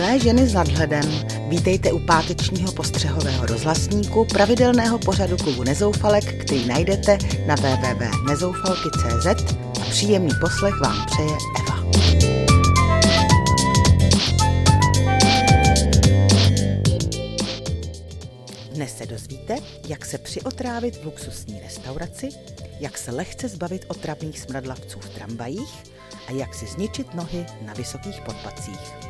Milé ženy s nadhledem, vítejte u pátečního postřehového rozhlasníku pravidelného pořadu klubu Nezoufalek, který najdete na www.nezoufalky.cz a příjemný poslech vám přeje Eva. Dnes se dozvíte, jak se přiotrávit v luxusní restauraci, jak se lehce zbavit otravných smradlavců v tramvajích a jak si zničit nohy na vysokých podpacích.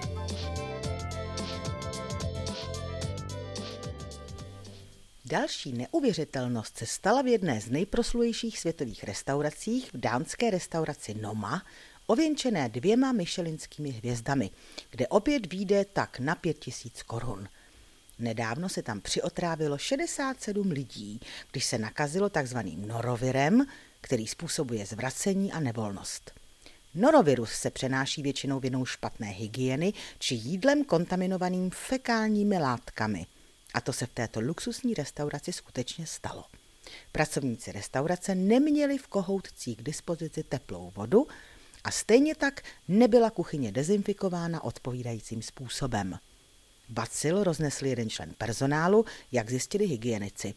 Další neuvěřitelnost se stala v jedné z nejproslulejších světových restauracích v dánské restauraci Noma, ověnčené dvěma myšelinskými hvězdami, kde opět výjde tak na pět tisíc korun. Nedávno se tam přiotrávilo 67 lidí, když se nakazilo takzvaným norovirem, který způsobuje zvracení a nevolnost. Norovirus se přenáší většinou vinou špatné hygieny či jídlem kontaminovaným fekálními látkami. A to se v této luxusní restauraci skutečně stalo. Pracovníci restaurace neměli v kohoutcích k dispozici teplou vodu a stejně tak nebyla kuchyně dezinfikována odpovídajícím způsobem. Bacil roznesl jeden člen personálu, jak zjistili hygienici.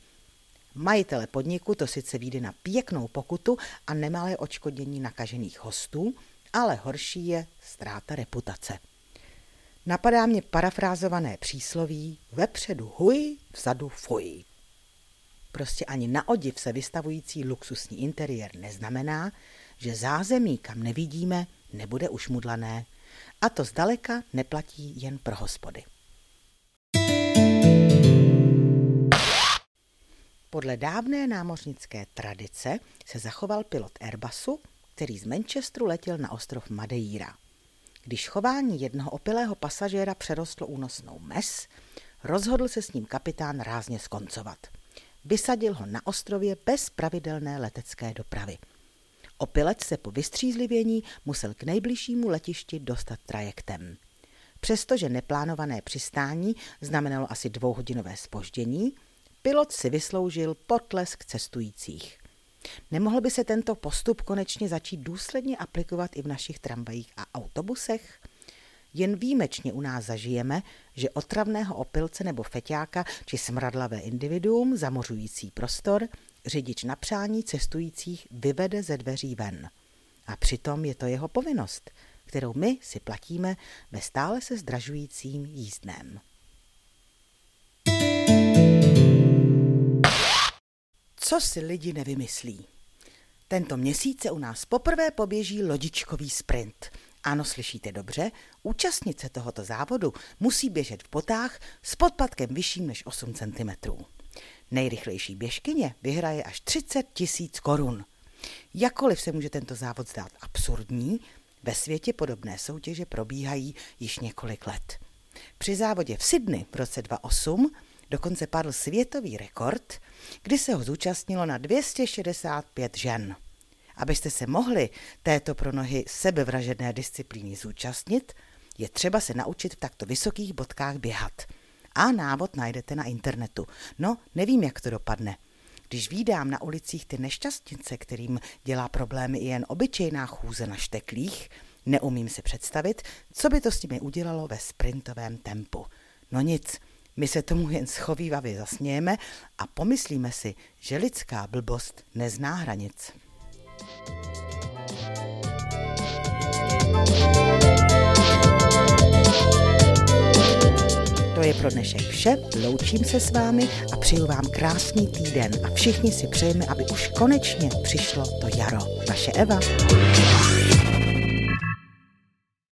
Majitele podniku to sice vyjde na pěknou pokutu a nemalé očkodnění nakažených hostů, ale horší je ztráta reputace. Napadá mě parafrázované přísloví vepředu huj, vzadu fuj. Prostě ani na odiv se vystavující luxusní interiér neznamená, že zázemí, kam nevidíme, nebude ušmudlané. A to zdaleka neplatí jen pro hospody. Podle dávné námořnické tradice se zachoval pilot Airbusu, který z Manchesteru letěl na ostrov Madeira. Když chování jednoho opilého pasažéra přerostlo únosnou mes, rozhodl se s ním kapitán rázně skoncovat. Vysadil ho na ostrově bez pravidelné letecké dopravy. Opilec se po vystřízlivění musel k nejbližšímu letišti dostat trajektem. Přestože neplánované přistání znamenalo asi dvouhodinové spoždění, pilot si vysloužil potlesk cestujících. Nemohl by se tento postup konečně začít důsledně aplikovat i v našich tramvajích a autobusech? Jen výjimečně u nás zažijeme, že otravného opilce nebo feťáka či smradlavé individuum zamořující prostor řidič na přání cestujících vyvede ze dveří ven. A přitom je to jeho povinnost, kterou my si platíme ve stále se zdražujícím jízdném. Co si lidi nevymyslí? Tento měsíc se u nás poprvé poběží lodičkový sprint. Ano, slyšíte dobře, účastnice tohoto závodu musí běžet v potách s podpatkem vyšším než 8 cm. Nejrychlejší běžkyně vyhraje až 30 tisíc korun. Jakkoliv se může tento závod zdát absurdní, ve světě podobné soutěže probíhají již několik let. Při závodě v Sydney v roce 2008 dokonce padl světový rekord, kdy se ho zúčastnilo na 265 žen. Abyste se mohli této pro nohy sebevražedné disciplíny zúčastnit, je třeba se naučit v takto vysokých bodkách běhat. A návod najdete na internetu. No, nevím, jak to dopadne. Když vídám na ulicích ty nešťastnice, kterým dělá problémy i jen obyčejná chůze na šteklích, neumím si představit, co by to s nimi udělalo ve sprintovém tempu. No nic, my se tomu jen schovývavě zasnějeme a pomyslíme si, že lidská blbost nezná hranic. To je pro dnešek vše, loučím se s vámi a přeju vám krásný týden a všichni si přejeme, aby už konečně přišlo to jaro. Vaše Eva.